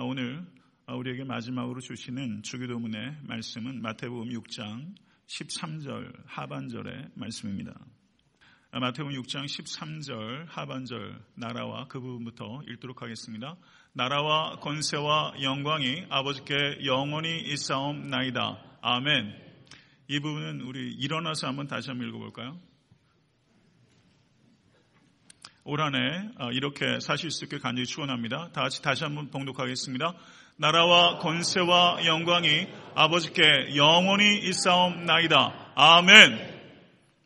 오늘 우리에게 마지막으로 주시는 주기도문의 말씀은 마태복음 6장 13절 하반절의 말씀입니다. 마태복음 6장 13절 하반절 나라와 그 부분부터 읽도록 하겠습니다. 나라와 권세와 영광이 아버지께 영원히 있사옵나이다. 아멘. 이 부분은 우리 일어나서 한번 다시 한번 읽어볼까요? 올 한해 어, 이렇게 사실 수 있게 간절히 축원합니다. 다 같이 다시 한번 봉독하겠습니다. 나라와 권세와 영광이 아버지께 영원히 있사옵나이다. 아멘.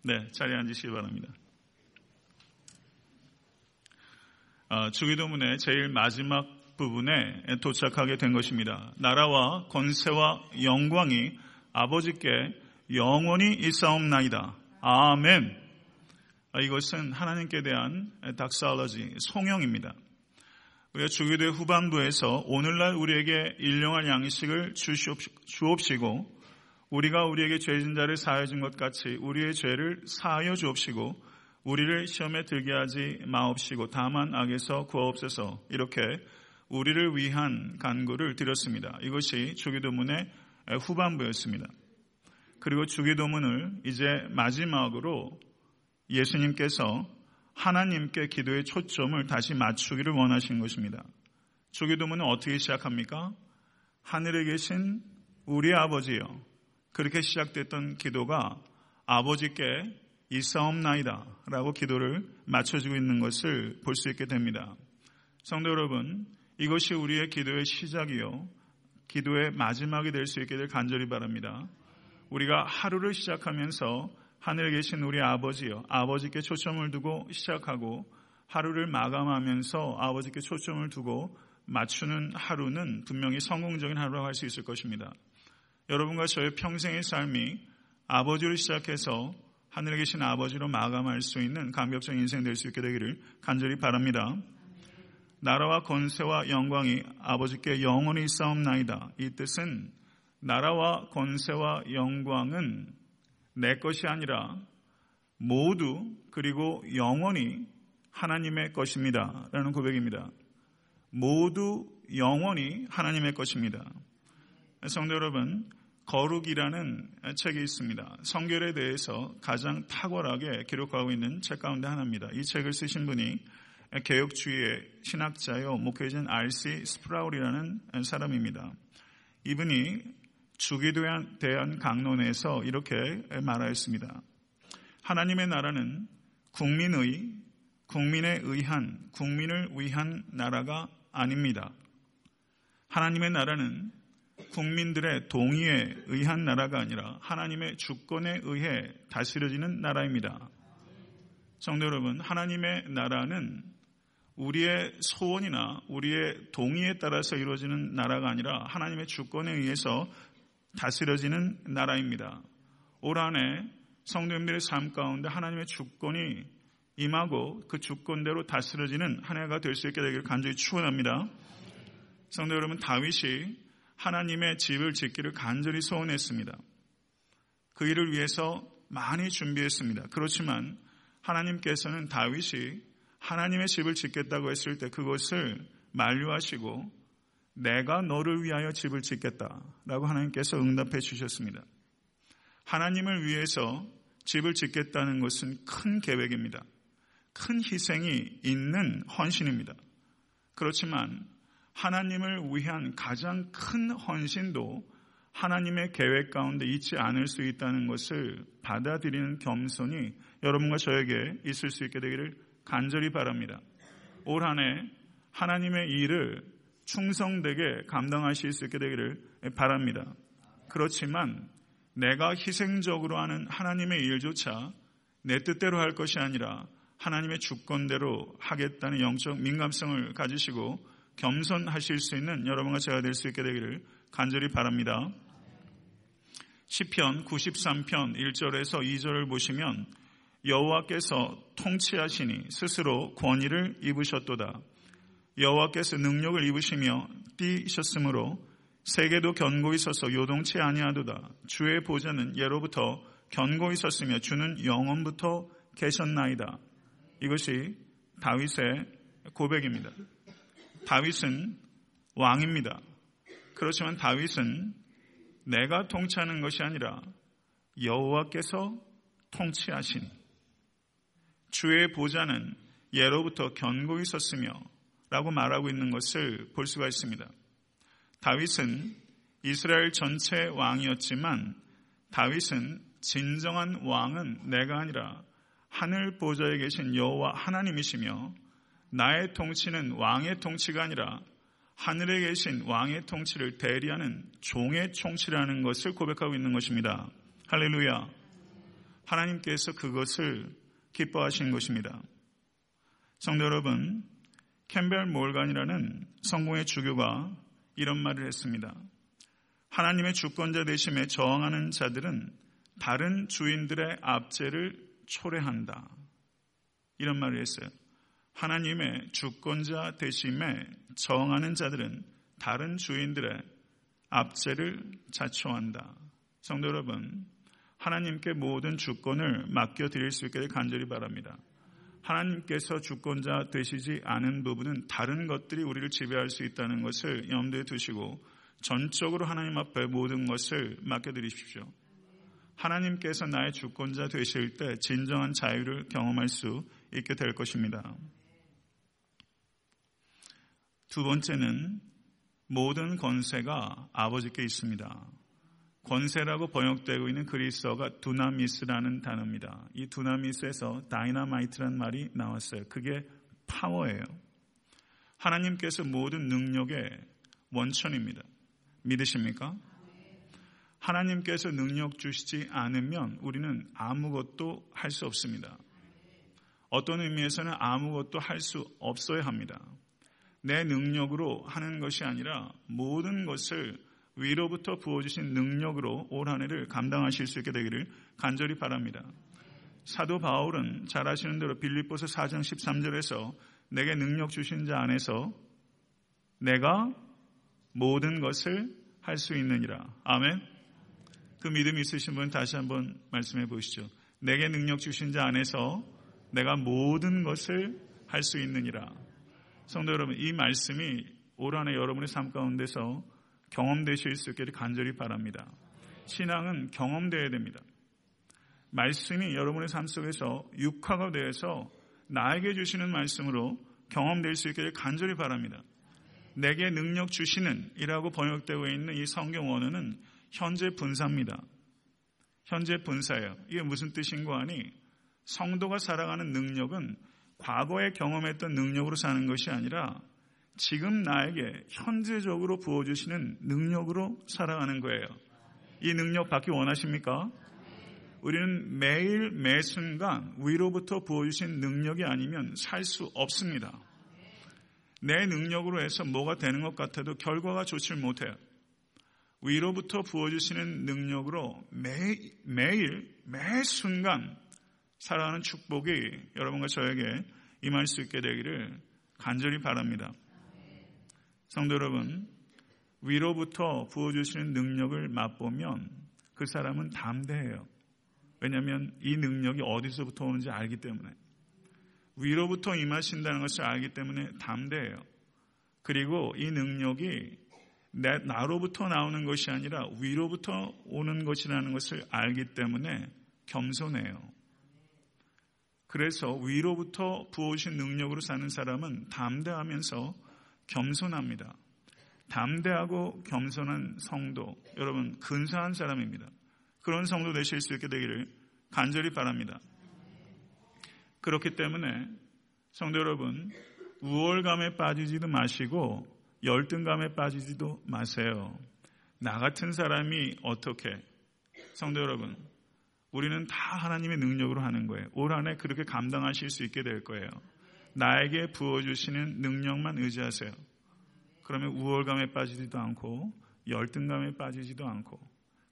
네, 자리에 앉으시기 바랍니다. 어, 주기도문의 제일 마지막 부분에 도착하게 된 것입니다. 나라와 권세와 영광이 아버지께 영원히 있사옵나이다. 아멘. 어, 이것은 하나님께 대한 닥사올러지, 송영입니다. 우리가 주기도의 후반부에서 오늘날 우리에게 일용할 양식을 주옵시고 우리가 우리에게 죄진 자를 사하여 준 것 같이 우리의 죄를 사하여 주옵시고 우리를 시험에 들게 하지 마옵시고 다만 악에서 구하옵소서 이렇게 우리를 위한 간구를 드렸습니다. 이것이 주기도문의 후반부였습니다. 그리고 주기도문을 이제 마지막으로 예수님께서 하나님께 기도의 초점을 다시 맞추기를 원하신 것입니다. 주기도문은 어떻게 시작합니까? 하늘에 계신 우리 아버지요. 그렇게 시작됐던 기도가 아버지께 이사옵나이다 라고 기도를 맞춰주고 있는 것을 볼 수 있게 됩니다. 성도 여러분, 이것이 우리의 기도의 시작이요. 기도의 마지막이 될 수 있게 될 간절히 바랍니다. 우리가 하루를 시작하면서 하늘에 계신 우리 아버지요. 아버지께 초점을 두고 시작하고 하루를 마감하면서 아버지께 초점을 두고 맞추는 하루는 분명히 성공적인 하루라고 할 수 있을 것입니다. 여러분과 저의 평생의 삶이 아버지로 시작해서 하늘에 계신 아버지로 마감할 수 있는 감격적인 인생 될 수 있게 되기를 간절히 바랍니다. 나라와 권세와 영광이 아버지께 영원히 싸움나이다. 이 뜻은 나라와 권세와 영광은 내 것이 아니라 모두 그리고 영원히 하나님의 것입니다. 라는 고백입니다. 모두 영원히 하나님의 것입니다. 성도 여러분, 거룩이라는 책이 있습니다. 성결에 대해서 가장 탁월하게 기록하고 있는 책 가운데 하나입니다. 이 책을 쓰신 분이 개혁주의의 신학자요 목회진 R.C. 스프라울이라는 사람입니다. 이분이 주기도에 대한 강론에서 이렇게 말하였습니다. 하나님의 나라는 국민의, 국민에 의한, 국민을 위한 나라가 아닙니다. 하나님의 나라는 국민들의 동의에 의한 나라가 아니라 하나님의 주권에 의해 다스려지는 나라입니다. 성도 여러분, 하나님의 나라는 우리의 소원이나 우리의 동의에 따라서 이루어지는 나라가 아니라 하나님의 주권에 의해서 다스려지는 나라입니다. 올 한해 성도님들의 삶 가운데 하나님의 주권이 임하고 그 주권대로 다스려지는 한 해가 될 수 있게 되기를 간절히 축원합니다. 성도 여러분 다윗이 하나님의 집을 짓기를 간절히 소원했습니다. 그 일을 위해서 많이 준비했습니다. 그렇지만 하나님께서는 다윗이 하나님의 집을 짓겠다고 했을 때 그것을 만류하시고 내가 너를 위하여 집을 짓겠다라고 하나님께서 응답해 주셨습니다. 하나님을 위해서 집을 짓겠다는 것은 큰 계획입니다. 큰 희생이 있는 헌신입니다. 그렇지만 하나님을 위한 가장 큰 헌신도 하나님의 계획 가운데 있지 않을 수 있다는 것을 받아들이는 겸손이 여러분과 저에게 있을 수 있게 되기를 간절히 바랍니다. 올 한 해 하나님의 일을 충성되게 감당하실 수 있게 되기를 바랍니다. 그렇지만 내가 희생적으로 하는 하나님의 일조차 내 뜻대로 할 것이 아니라 하나님의 주권대로 하겠다는 영적 민감성을 가지시고 겸손하실 수 있는 여러분과 제가 될 수 있게 되기를 간절히 바랍니다. 시편 93편 1절에서 2절을 보시면 여호와께서 통치하시니 스스로 권위를 입으셨도다. 여호와께서 능력을 입으시며 뛰셨으므로 세계도 견고히 서서 요동치 아니하도다. 주의 보좌는 예로부터 견고히 섰으며 주는 영원부터 계셨나이다. 이것이 다윗의 고백입니다. 다윗은 왕입니다. 그렇지만 다윗은 내가 통치하는 것이 아니라 여호와께서 통치하신 주의 보좌는 예로부터 견고히 섰으며 라고 말하고 있는 것을 볼 수가 있습니다. 다윗은 이스라엘 전체 왕이었지만 다윗은 진정한 왕은 내가 아니라 하늘 보좌에 계신 여호와 하나님이시며 나의 통치는 왕의 통치가 아니라 하늘에 계신 왕의 통치를 대리하는 종의 통치라는 것을 고백하고 있는 것입니다. 할렐루야. 하나님께서 그것을 기뻐하신 것입니다. 성도 여러분, 캠벨 몰간이라는 성공의 주교가 이런 말을 했습니다. 하나님의 주권자 되심에 저항하는 자들은 다른 주인들의 압제를 초래한다. 이런 말을 했어요. 하나님의 주권자 되심에 저항하는 자들은 다른 주인들의 압제를 자초한다. 성도 여러분, 하나님께 모든 주권을 맡겨드릴 수 있게 간절히 바랍니다. 하나님께서 주권자 되시지 않은 부분은 다른 것들이 우리를 지배할 수 있다는 것을 염두에 두시고 전적으로 하나님 앞에 모든 것을 맡겨드리십시오. 하나님께서 나의 주권자 되실 때 진정한 자유를 경험할 수 있게 될 것입니다. 두 번째는 모든 권세가 아버지께 있습니다. 권세라고 번역되고 있는 그리스어가 두나미스라는 단어입니다. 이 두나미스에서 다이나마이트라는 말이 나왔어요. 그게 파워예요. 하나님께서 모든 능력의 원천입니다. 믿으십니까? 하나님께서 능력 주시지 않으면 우리는 아무것도 할 수 없습니다. 어떤 의미에서는 아무것도 할 수 없어야 합니다. 내 능력으로 하는 것이 아니라 모든 것을 위로부터 부어주신 능력으로 올 한 해를 감당하실 수 있게 되기를 간절히 바랍니다. 사도 바울은 잘 아시는 대로 빌립보서 4장 13절에서 내게 능력 주신 자 안에서 내가 모든 것을 할 수 있느니라. 아멘. 그 믿음이 있으신 분 다시 한번 말씀해 보시죠. 내게 능력 주신 자 안에서 내가 모든 것을 할 수 있느니라. 성도 여러분, 이 말씀이 올 한해 여러분의 삶 가운데서 경험되실 수 있기를 간절히 바랍니다. 신앙은 경험되어야 됩니다. 말씀이 여러분의 삶 속에서 육화가 되어서 나에게 주시는 말씀으로 경험될 수 있기를 간절히 바랍니다. 내게 능력 주시는 이라고 번역되고 있는 이 성경 원어는 현재 분사입니다. 현재 분사예요. 이게 무슨 뜻인고 하니 성도가 살아가는 능력은 과거에 경험했던 능력으로 사는 것이 아니라 지금 나에게 현재적으로 부어주시는 능력으로 살아가는 거예요. 이 능력 받기 원하십니까? 우리는 매일 매 순간 위로부터 부어주신 능력이 아니면 살 수 없습니다. 내 능력으로 해서 뭐가 되는 것 같아도 결과가 좋지 못해요. 위로부터 부어주시는 능력으로 매, 매일 매 순간 살아가는 축복이 여러분과 저에게 임할 수 있게 되기를 간절히 바랍니다. 성도 여러분, 위로부터 부어주시는 능력을 맛보면 그 사람은 담대해요. 왜냐하면 이 능력이 어디서부터 오는지 알기 때문에. 위로부터 임하신다는 것을 알기 때문에 담대해요. 그리고 이 능력이 내, 나로부터 나오는 것이 아니라 위로부터 오는 것이라는 것을 알기 때문에 겸손해요. 그래서 위로부터 부어오신 능력으로 사는 사람은 담대하면서 겸손합니다. 담대하고 겸손한 성도, 여러분, 근사한 사람입니다. 그런 성도 되실 수 있게 되기를 간절히 바랍니다. 그렇기 때문에 성도 여러분, 우월감에 빠지지도 마시고 열등감에 빠지지도 마세요. 나 같은 사람이 어떻게, 성도 여러분, 우리는 다 하나님의 능력으로 하는 거예요. 올 한해 그렇게 감당하실 수 있게 될 거예요. 나에게 부어주시는 능력만 의지하세요. 그러면 우월감에 빠지지도 않고 열등감에 빠지지도 않고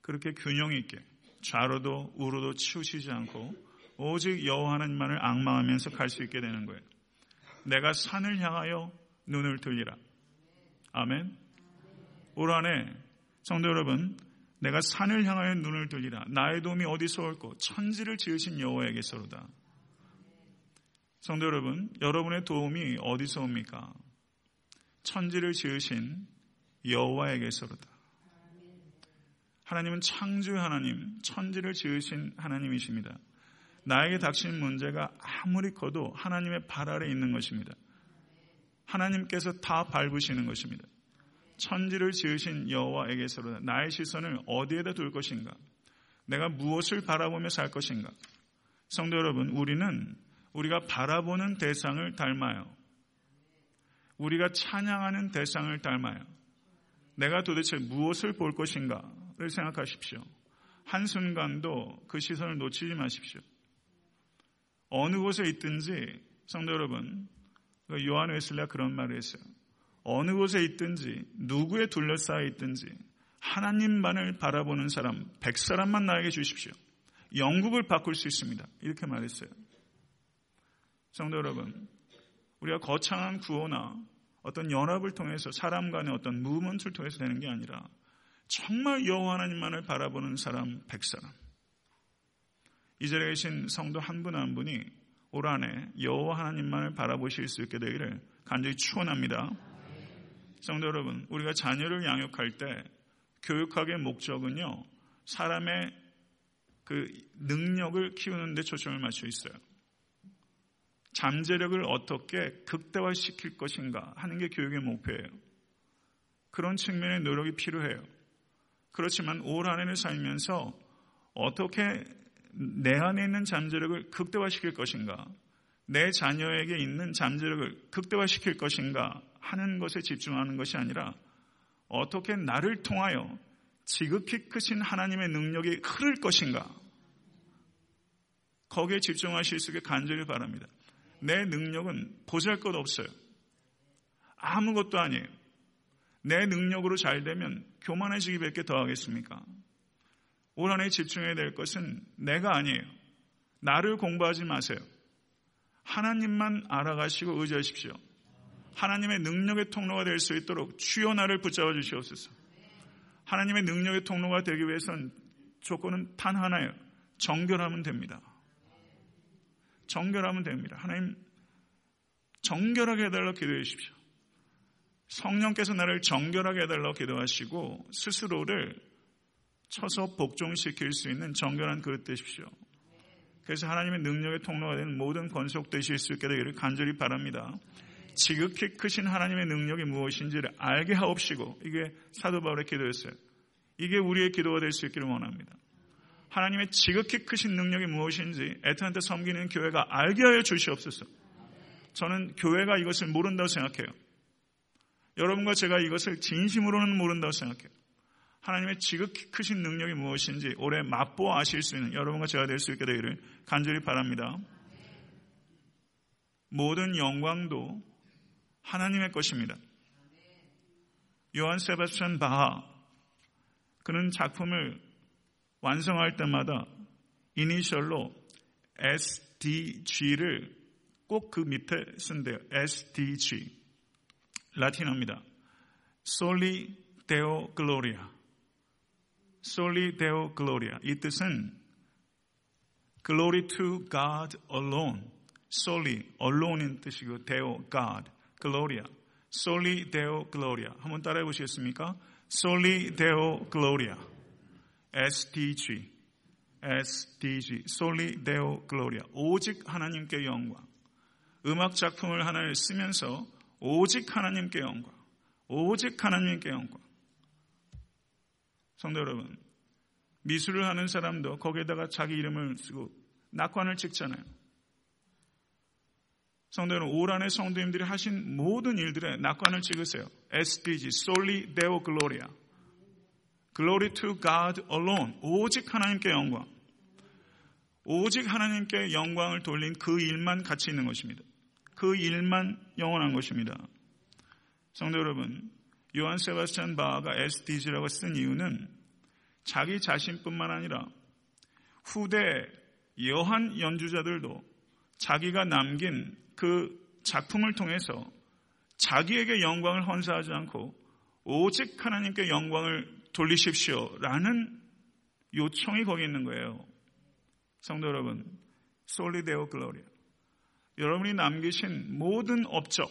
그렇게 균형 있게 좌로도 우로도 치우치지 않고 오직 여호와 하나님만을 악망하면서 갈 수 있게 되는 거예요. 내가 산을 향하여 눈을 들리라. 아멘. 올 한해 성도 여러분, 내가 산을 향하여 눈을 들리라. 나의 도움이 어디서 올고 천지를 지으신 여호와에게서로다. 성도 여러분, 여러분의 도움이 어디서 옵니까? 천지를 지으신 여호와에게서로다. 하나님은 창조의 하나님, 천지를 지으신 하나님이십니다. 나에게 닥친 문제가 아무리 커도 하나님의 발 아래 있는 것입니다. 하나님께서 다 밟으시는 것입니다. 천지를 지으신 여호와에게서로 나의 시선을 어디에다 둘 것인가? 내가 무엇을 바라보며 살 것인가? 성도 여러분, 우리는 우리가 바라보는 대상을 닮아요. 우리가 찬양하는 대상을 닮아요. 내가 도대체 무엇을 볼 것인가를 생각하십시오. 한순간도 그 시선을 놓치지 마십시오. 어느 곳에 있든지 성도 여러분, 그 요한 웨슬리가 그런 말을 했어요. 어느 곳에 있든지 누구에 둘러싸여 있든지 하나님만을 바라보는 사람, 백 사람만 나에게 주십시오. 영국을 바꿀 수 있습니다. 이렇게 말했어요. 성도 여러분, 우리가 거창한 구호나 어떤 연합을 통해서 사람 간의 어떤 무브먼트를 통해서 되는 게 아니라 정말 여호와 하나님만을 바라보는 사람 백 사람. 이 자리에 계신 성도 한분한 분이 올 한해 여호와 하나님만을 바라보실 수 있게 되기를 간절히 축원합니다. 성도 여러분, 우리가 자녀를 양육할 때 교육학의 목적은요 사람의 그 능력을 키우는 데 초점을 맞춰 있어요. 잠재력을 어떻게 극대화시킬 것인가 하는 게 교육의 목표예요. 그런 측면의 노력이 필요해요. 그렇지만 올 한해를 살면서 어떻게 내 안에 있는 잠재력을 극대화시킬 것인가, 내 자녀에게 있는 잠재력을 극대화시킬 것인가 하는 것에 집중하는 것이 아니라 어떻게 나를 통하여 지극히 크신 하나님의 능력이 흐를 것인가 거기에 집중하실 수 있게 간절히 바랍니다. 내 능력은 보잘 것 없어요. 아무것도 아니에요. 내 능력으로 잘 되면 교만해지기 밖에 더 하겠습니까? 올 한해 집중해야 될 것은 내가 아니에요. 나를 공부하지 마세요. 하나님만 알아가시고 의지하십시오. 하나님의 능력의 통로가 될 수 있도록 주여 나를 붙잡아 주시옵소서. 하나님의 능력의 통로가 되기 위해선 조건은 단 하나예요. 정결하면 됩니다. 정결하면 됩니다. 하나님 정결하게 해달라고 기도해 주십시오. 성령께서 나를 정결하게 해달라고 기도하시고 스스로를 쳐서 복종시킬 수 있는 정결한 그릇 되십시오. 그래서 하나님의 능력의 통로가 되는 모든 건속되실 수 있게 되기를 간절히 바랍니다. 지극히 크신 하나님의 능력이 무엇인지를 알게 하옵시고 이게 사도 바울의 기도였어요. 이게 우리의 기도가 될 수 있기를 원합니다. 하나님의 지극히 크신 능력이 무엇인지 애타한테 섬기는 교회가 알게 하여 주시옵소서. 저는 교회가 이것을 모른다고 생각해요. 여러분과 제가 이것을 진심으로는 모른다고 생각해요. 하나님의 지극히 크신 능력이 무엇인지 올해 맛보아 아실 수 있는 여러분과 제가 될 수 있게 되기를 간절히 바랍니다. 모든 영광도 하나님의 것입니다. 요한 세바스찬 바하 그는 작품을 완성할 때마다 이니셜로 SDG를 꼭 그 밑에 쓴대요. SDG. 라틴어입니다. Soli Deo Gloria. Soli Deo Gloria. 이 뜻은 Glory to God alone. Soli, alone인 뜻이고 Deo, God. Gloria. Soli Deo Gloria. 한번 따라해 보시겠습니까? Soli Deo Gloria. SDG, SDG, Soli Deo Gloria. 오직 하나님께 영광. 음악 작품을 하나를 쓰면서 오직 하나님께 영광. 오직 하나님께 영광. 성도 여러분, 미술을 하는 사람도 거기에다가 자기 이름을 쓰고 낙관을 찍잖아요. 성도 여러분, 올 한해 성도님들이 하신 모든 일들에 낙관을 찍으세요. SDG, Soli Deo Gloria. Glory to God alone. 오직 하나님께 영광. 오직 하나님께 영광을 돌린 그 일만 가치 있는 것입니다. 그 일만 영원한 것입니다. 성도 여러분, 요한 세바스찬 바하가 SDG라고 쓴 이유는 자기 자신뿐만 아니라 후대 여한 연주자들도 자기가 남긴 그 작품을 통해서 자기에게 영광을 헌사하지 않고 오직 하나님께 영광을 돌리십시오. 라는 요청이 거기 있는 거예요. 성도 여러분, 솔리데오 글로리아. 여러분이 남기신 모든 업적,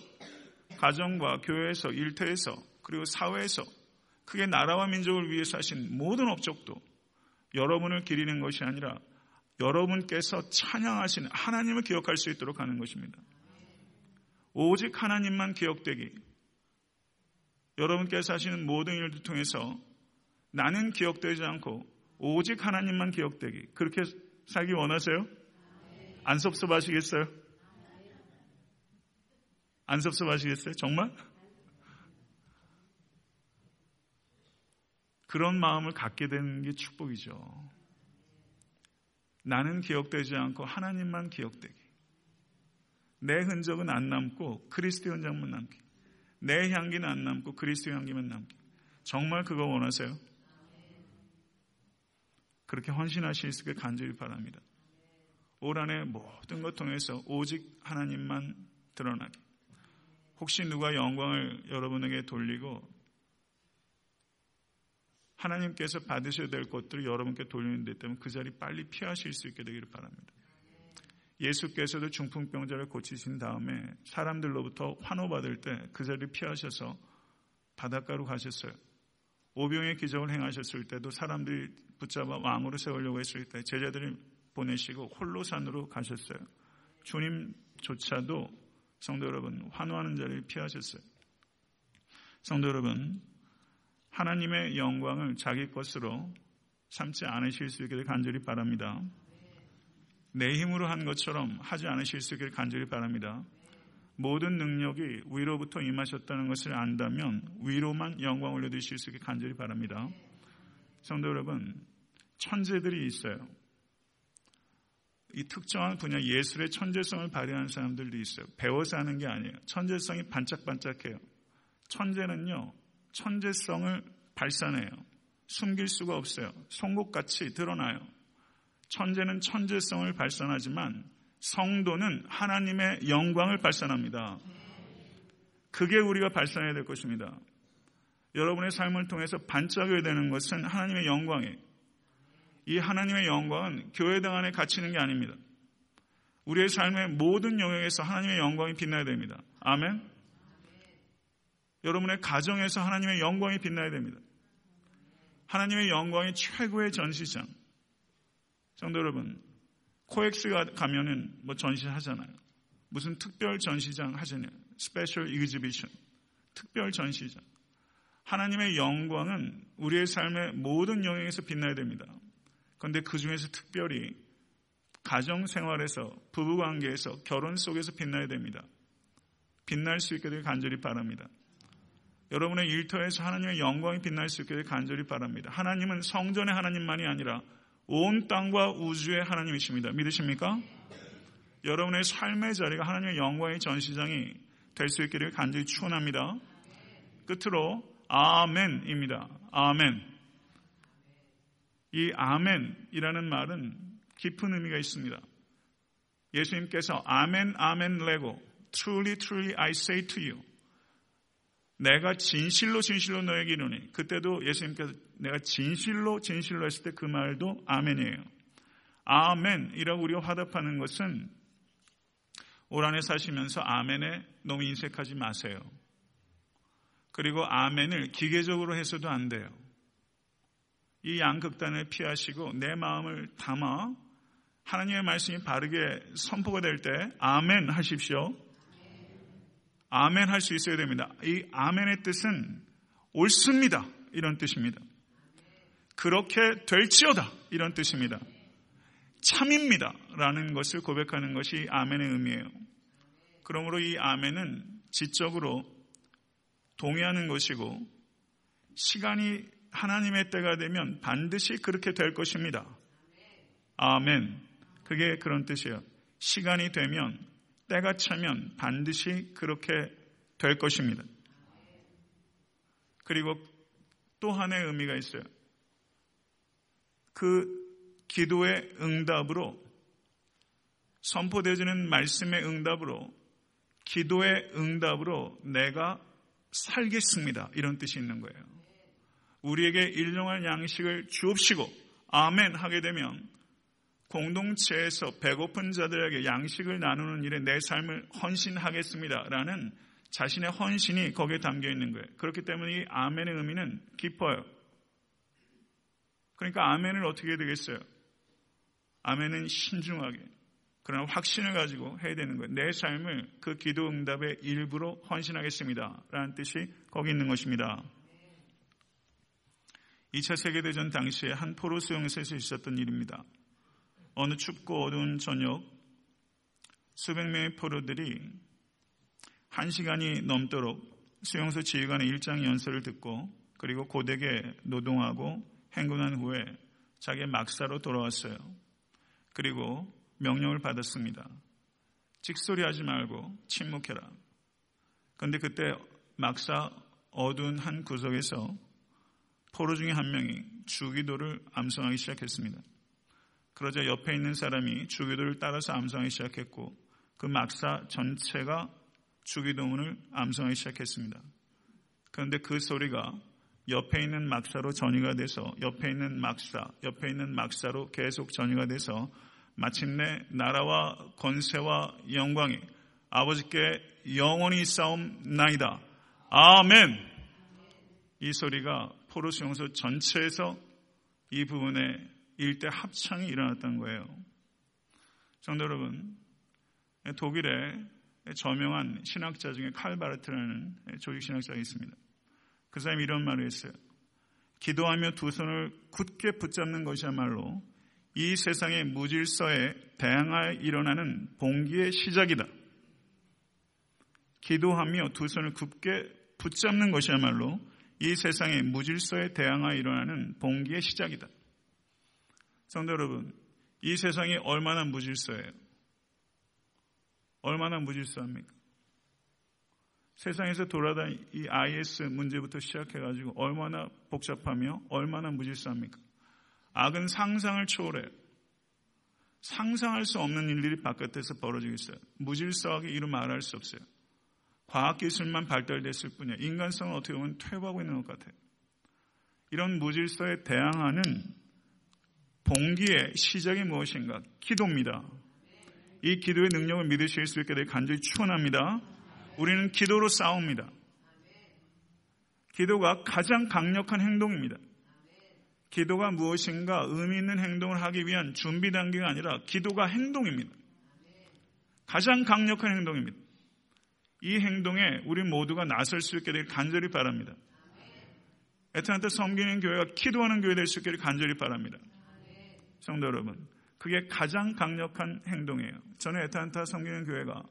가정과 교회에서, 일터에서, 그리고 사회에서 그게 나라와 민족을 위해서 하신 모든 업적도 여러분을 기리는 것이 아니라 여러분께서 찬양하신 하나님을 기억할 수 있도록 하는 것입니다. 오직 하나님만 기억되기. 여러분께서 하시는 모든 일들 통해서 나는 기억되지 않고 오직 하나님만 기억되기. 그렇게 살기 원하세요? 안 섭섭하시겠어요? 안 섭섭하시겠어요? 정말? 그런 마음을 갖게 되는 게 축복이죠. 나는 기억되지 않고 하나님만 기억되기. 내 흔적은 안 남고 그리스도 흔적만 남기. 내 향기는 안 남고 그리스도 향기만 남기. 정말 그거 원하세요? 그렇게 헌신하실 수 있게 간절히 바랍니다. 올 한해 모든 것 통해서 오직 하나님만 드러나게. 혹시 누가 영광을 여러분에게 돌리고 하나님께서 받으셔야 될 것들을 여러분께 돌리는 데 때문에 그 자리 빨리 피하실 수 있게 되기를 바랍니다. 예수께서도 중풍병자를 고치신 다음에 사람들로부터 환호받을 때 그 자리를 피하셔서 바닷가로 가셨어요. 오병의 기적을 행하셨을 때도 사람들이 붙잡아 왕으로 세우려고 했을 때 제자들이 보내시고 홀로 산으로 가셨어요. 주님조차도 성도 여러분 환호하는 자리를 피하셨어요. 성도 여러분 하나님의 영광을 자기 것으로 삼지 않으실 수 있기를 간절히 바랍니다. 내 힘으로 한 것처럼 하지 않으실 수 있기를 간절히 바랍니다. 모든 능력이 위로부터 임하셨다는 것을 안다면 위로만 영광 올려드실 수 있게 간절히 바랍니다. 성도 여러분, 천재들이 있어요. 이 특정한 분야 예술의 천재성을 발휘하는 사람들도 있어요. 배워서 하는 게 아니에요. 천재성이 반짝반짝해요. 천재는요, 천재성을 발산해요. 숨길 수가 없어요. 송곳같이 드러나요. 천재는 천재성을 발산하지만 성도는 하나님의 영광을 발산합니다. 그게 우리가 발산해야 될 것입니다. 여러분의 삶을 통해서 반짝여야 되는 것은 하나님의 영광이에요. 이 하나님의 영광은 교회당 안에 갇히는 게 아닙니다. 우리의 삶의 모든 영역에서 하나님의 영광이 빛나야 됩니다. 아멘. 여러분의 가정에서 하나님의 영광이 빛나야 됩니다. 하나님의 영광이 최고의 전시장. 성도 여러분, 코엑스가 가면은 뭐 전시하잖아요. 무슨 특별 전시장 하잖아요. Special exhibition. 특별 전시장. 하나님의 영광은 우리의 삶의 모든 영역에서 빛나야 됩니다. 그런데 그 중에서 특별히 가정 생활에서, 부부 관계에서, 결혼 속에서 빛나야 됩니다. 빛날 수 있게 되길 간절히 바랍니다. 여러분의 일터에서 하나님의 영광이 빛날 수 있게 되길 간절히 바랍니다. 하나님은 성전의 하나님만이 아니라 온 땅과 우주의 하나님이십니다. 믿으십니까? 여러분의 삶의 자리가 하나님의 영광의 전시장이 될 수 있기를 간절히 축원합니다. 끝으로 아멘입니다. 아멘. 이 아멘이라는 말은 깊은 의미가 있습니다. 예수님께서 아멘 아멘 레고 truly truly I say to you 내가 진실로 진실로 너에게 이르니 그때도 예수님께서 내가 진실로 진실로 했을 때 그 말도 아멘이에요. 아멘이라고 우리가 화답하는 것은 올 한해 사시면서 아멘에 너무 인색하지 마세요. 그리고 아멘을 기계적으로 해서도 안 돼요. 이 양극단을 피하시고 내 마음을 담아 하나님의 말씀이 바르게 선포가 될 때 아멘 하십시오. 아멘 할 수 있어야 됩니다. 이 아멘의 뜻은 옳습니다. 이런 뜻입니다. 그렇게 될지어다. 이런 뜻입니다. 참입니다. 라는 것을 고백하는 것이 아멘의 의미예요. 그러므로 이 아멘은 지적으로 동의하는 것이고 시간이 하나님의 때가 되면 반드시 그렇게 될 것입니다. 아멘. 그게 그런 뜻이에요. 시간이 되면 때가 차면 반드시 그렇게 될 것입니다. 그리고 또 하나의 의미가 있어요. 그 기도의 응답으로 선포되어지는 말씀의 응답으로 기도의 응답으로 내가 살겠습니다. 이런 뜻이 있는 거예요. 우리에게 일용할 양식을 주옵시고 아멘 하게 되면 공동체에서 배고픈 자들에게 양식을 나누는 일에 내 삶을 헌신하겠습니다. 라는 자신의 헌신이 거기에 담겨 있는 거예요. 그렇기 때문에 이 아멘의 의미는 깊어요. 그러니까 아멘을 어떻게 해야 되겠어요? 아멘은 신중하게, 그러나 확신을 가지고 해야 되는 거예요. 내 삶을 그 기도 응답의 일부로 헌신하겠습니다. 라는 뜻이 거기 있는 것입니다. 2차 세계대전 당시에 한 포로 수용소에서 있었던 일입니다. 어느 춥고 어두운 저녁 수백 명의 포로들이 한 시간이 넘도록 수용소 지휘관의 일장 연설을 듣고 그리고 고되게 노동하고 행군한 후에 자기의 막사로 돌아왔어요. 그리고 명령을 받았습니다. 찍소리하지 말고 침묵해라. 그런데 그때 막사 어두운 한 구석에서 포로 중에 한 명이 주기도를 암송하기 시작했습니다. 그러자 옆에 있는 사람이 주기도를 따라서 암송하기 시작했고 그 막사 전체가 주기도문을 암송하기 시작했습니다. 그런데 그 소리가 옆에 있는 막사로 전이가 돼서 옆에 있는 막사, 옆에 있는 막사로 계속 전이가 돼서 마침내 나라와 권세와 영광이 아버지께 영원히 싸움나이다. 아멘! 이 소리가 포로스 용서 전체에서 이 부분에 일대 합창이 일어났던 거예요. 성도 여러분, 독일의 저명한 신학자 중에 칼바르트라는 조직 신학자가 있습니다. 그 사람이 이런 말을 했어요. 기도하며 두 손을 굳게 붙잡는 것이야말로 이 세상의 무질서에 대항하여 일어나는 봉기의 시작이다. 기도하며 두 손을 굳게 붙잡는 것이야말로 이 세상의 무질서에 대항하여 일어나는 봉기의 시작이다. 성도 여러분, 이 세상이 얼마나 무질서예요? 얼마나 무질서합니까? 세상에서 돌아다니는 이 IS 문제부터 시작해가지고 얼마나 복잡하며 얼마나 무질서합니까? 악은 상상을 초월해요. 상상할 수 없는 일들이 바깥에서 벌어지고 있어요. 무질서하게 이루 말할 수 없어요. 과학기술만 발달됐을 뿐이에요. 인간성은 어떻게 보면 퇴보하고 있는 것 같아요. 이런 무질서에 대항하는 봉기의 시작이 무엇인가? 기도입니다. 이 기도의 능력을 믿으실 수 있게 되 간절히 축원합니다. 우리는 기도로 싸웁니다. 기도가 가장 강력한 행동입니다. 기도가 무엇인가 의미 있는 행동을 하기 위한 준비 단계가 아니라 기도가 행동입니다. 가장 강력한 행동입니다. 이 행동에 우리 모두가 나설 수 있게 되길 간절히 바랍니다. 에트란타 섬기는 교회가 기도하는 교회 될 수 있기를 간절히 바랍니다. 성도 여러분, 그게 가장 강력한 행동이에요. 저는 에트란타 섬기는 교회가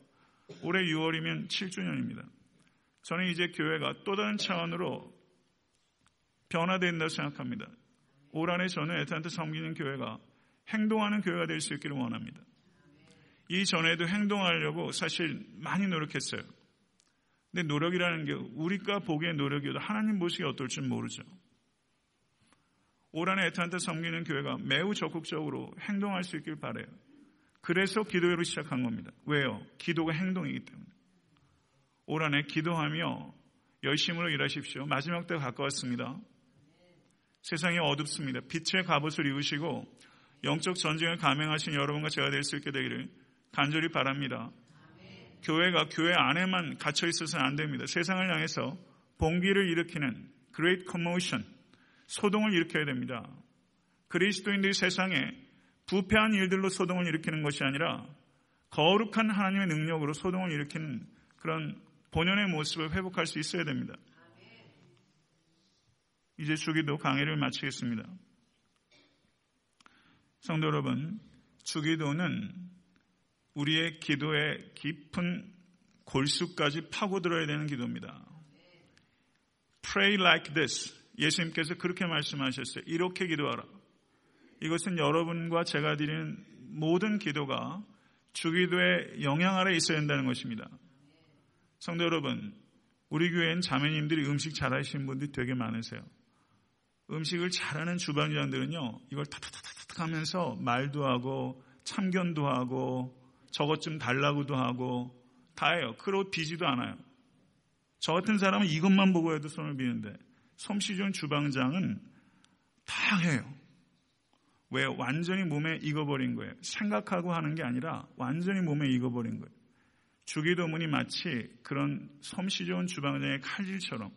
올해 6월이면 7주년입니다. 저는 이제 교회가 또 다른 차원으로 변화된다고 생각합니다. 올 한해 저는 에트란타 섬기는 교회가 행동하는 교회가 될 수 있기를 원합니다. 이전에도 행동하려고 사실 많이 노력했어요. 근데 노력이라는 게 우리가 보기에 노력이어도 하나님 보시기에 어떨지 모르죠. 올 한해 에트란타 섬기는 교회가 매우 적극적으로 행동할 수 있길 바래요. 그래서 기도회로 시작한 겁니다. 왜요? 기도가 행동이기 때문에. 올 한해 기도하며 열심으로 일하십시오. 마지막 때가 가까웠습니다. 세상이 어둡습니다. 빛의 갑옷을 입으시고 영적 전쟁을 감행하신 여러분과 제가 될 수 있게 되기를 간절히 바랍니다. 교회가 교회 안에만 갇혀 있어서는 안 됩니다. 세상을 향해서 봉기를 일으키는 Great Commotion, 소동을 일으켜야 됩니다. 그리스도인들이 세상에 부패한 일들로 소동을 일으키는 것이 아니라 거룩한 하나님의 능력으로 소동을 일으키는 그런 본연의 모습을 회복할 수 있어야 됩니다. 이제 주기도 강의를 마치겠습니다. 성도 여러분, 주기도는 우리의 기도의 깊은 골수까지 파고들어야 되는 기도입니다. Pray like this. 예수님께서 그렇게 말씀하셨어요. 이렇게 기도하라. 이것은 여러분과 제가 드리는 모든 기도가 주기도의 영향 아래 있어야 한다는 것입니다. 성도 여러분, 우리 교회엔 자매님들이 음식 잘하시는 분들이 되게 많으세요. 음식을 잘하는 주방장들은요, 이걸 타타타타타 하면서 말도 하고, 참견도 하고, 저것 좀 달라고도 하고, 다 해요. 그러고 비지도 않아요. 저 같은 사람은 이것만 보고 해도 손을 비는데, 솜씨 좋은 주방장은 다 해요. 왜 완전히 몸에 익어버린 거예요. 생각하고 하는 게 아니라 완전히 몸에 익어버린 거예요. 주기도문이 마치 그런 솜씨 좋은 주방장의 칼질처럼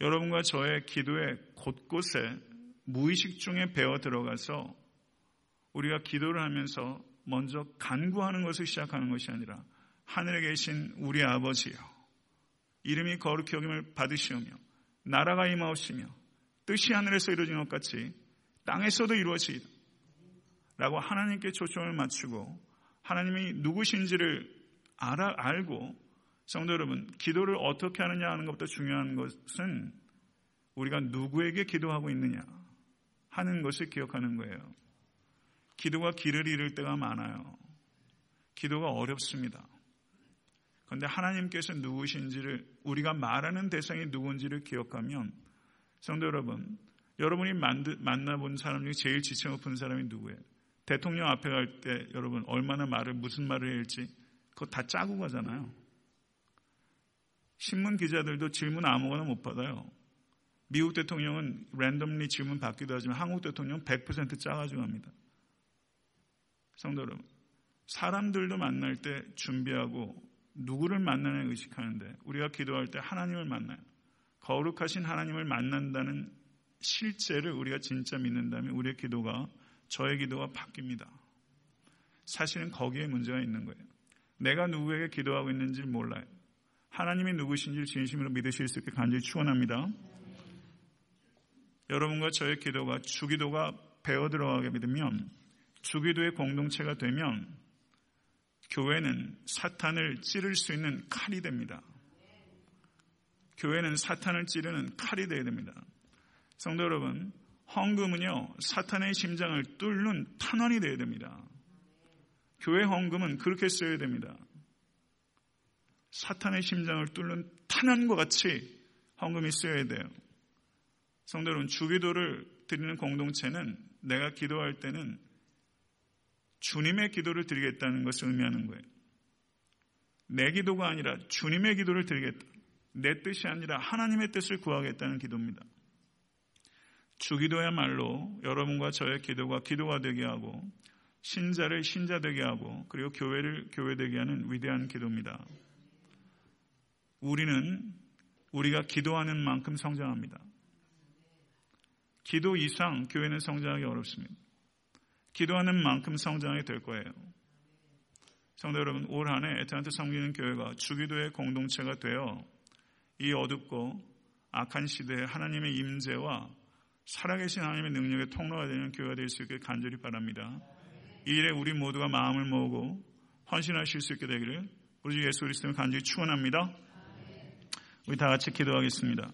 여러분과 저의 기도의 곳곳에 무의식 중에 배어 들어가서 우리가 기도를 하면서 먼저 간구하는 것을 시작하는 것이 아니라 하늘에 계신 우리 아버지여 이름이 거룩히 여김을 받으시오며 나라가 임하옵시며 뜻이 하늘에서 이루어진 것 같이 땅에서도 이루어지이다 라고 하나님께 초점을 맞추고 하나님이 누구신지를 알아, 알고 성도 여러분 기도를 어떻게 하느냐 하는 것보다 중요한 것은 우리가 누구에게 기도하고 있느냐 하는 것을 기억하는 거예요. 기도가 길을 잃을 때가 많아요. 기도가 어렵습니다. 그런데 하나님께서 누구신지를 우리가 말하는 대상이 누군지를 기억하면 성도 여러분, 여러분이 만나본 사람 중에 제일 지체 높은 사람이 누구예요? 대통령 앞에 갈 때 여러분 얼마나 말을 무슨 말을 해야 할지 그거 다 짜고 가잖아요. 신문 기자들도 질문 아무거나 못 받아요. 미국 대통령은 랜덤리 질문 받기도 하지만 한국 대통령은 100% 짜가지고 합니다. 성도 여러분, 사람들도 만날 때 준비하고 누구를 만나냐 의식하는데 우리가 기도할 때 하나님을 만나요. 거룩하신 하나님을 만난다는 실제를 우리가 진짜 믿는다면 우리의 기도가 저의 기도가 바뀝니다. 사실은 거기에 문제가 있는 거예요. 내가 누구에게 기도하고 있는지 몰라요. 하나님이 누구신지 진심으로 믿으실 수 있게 간절히 축원합니다. 여러분과 저의 기도가 주기도가 배어 들어가게 믿으면 주기도의 공동체가 되면 교회는 사탄을 찌를 수 있는 칼이 됩니다. 교회는 사탄을 찌르는 칼이 되어야 됩니다. 성도 여러분, 헌금은요, 사탄의 심장을 뚫는 탄환이 되어야 됩니다. 교회 헌금은 그렇게 써야 됩니다. 사탄의 심장을 뚫는 탄환과 같이 헌금이 쓰여야 돼요. 성도 여러분, 주기도를 드리는 공동체는 내가 기도할 때는 주님의 기도를 드리겠다는 것을 의미하는 거예요. 내 기도가 아니라 주님의 기도를 드리겠다. 내 뜻이 아니라 하나님의 뜻을 구하겠다는 기도입니다. 주기도야말로 여러분과 저의 기도가 기도가 되게 하고 신자를 신자 되게 하고 그리고 교회를 교회 되게 하는 위대한 기도입니다. 우리는 우리가 기도하는 만큼 성장합니다. 기도 이상 교회는 성장하기 어렵습니다. 기도하는 만큼 성장이 될 거예요. 성도 여러분, 올 한해 에트란트 섬기는 교회가 주기도의 공동체가 되어 이 어둡고 악한 시대에 하나님의 임재와 살아계신 하나님의 능력의 통로가 되는 교회가 될 수 있게 간절히 바랍니다. 이 일에 우리 모두가 마음을 모으고 헌신하실 수 있게 되기를 우리 예수 그리스도를 간절히 축원합니다. 우리 다 같이 기도하겠습니다.